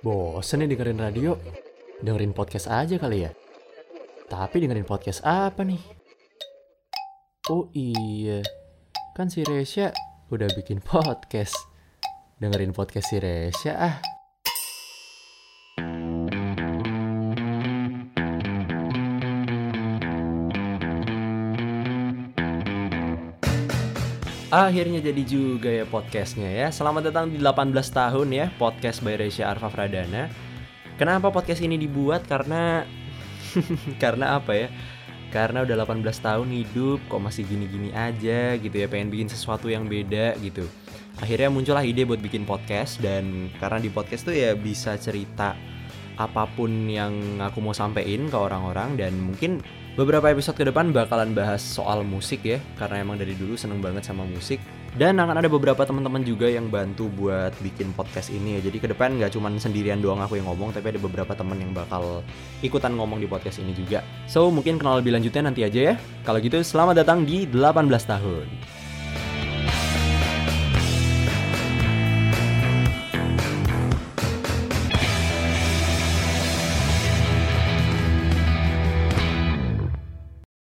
Bosen nih dengerin radio. Dengerin podcast aja kali ya. Tapi dengerin podcast apa nih? Oh iya, kan si Resya udah bikin podcast. Dengerin podcast si Resya ah. Akhirnya jadi juga ya podcastnya ya Selamat datang di 18 tahun ya Podcast by Resya Arfa Pradana Kenapa podcast ini dibuat? Karena Karena apa ya? Karena udah 18 tahun hidup Kok masih gini-gini aja gitu ya Pengen bikin sesuatu yang beda gitu Akhirnya muncullah ide buat bikin podcast Dan karena di podcast tuh ya bisa cerita Apa pun yang aku mau sampein ke orang-orang Dan mungkin Beberapa episode ke depan bakalan bahas soal musik ya, karena emang dari dulu seneng banget sama musik. Dan akan ada beberapa teman-teman juga yang bantu buat bikin podcast ini ya. Jadi ke depan nggak cuma sendirian doang aku yang ngomong, tapi ada beberapa teman yang bakal ikutan ngomong di podcast ini juga. So mungkin kenal lebih lanjutnya nanti aja ya. Kalau gitu selamat datang di 18 tahun.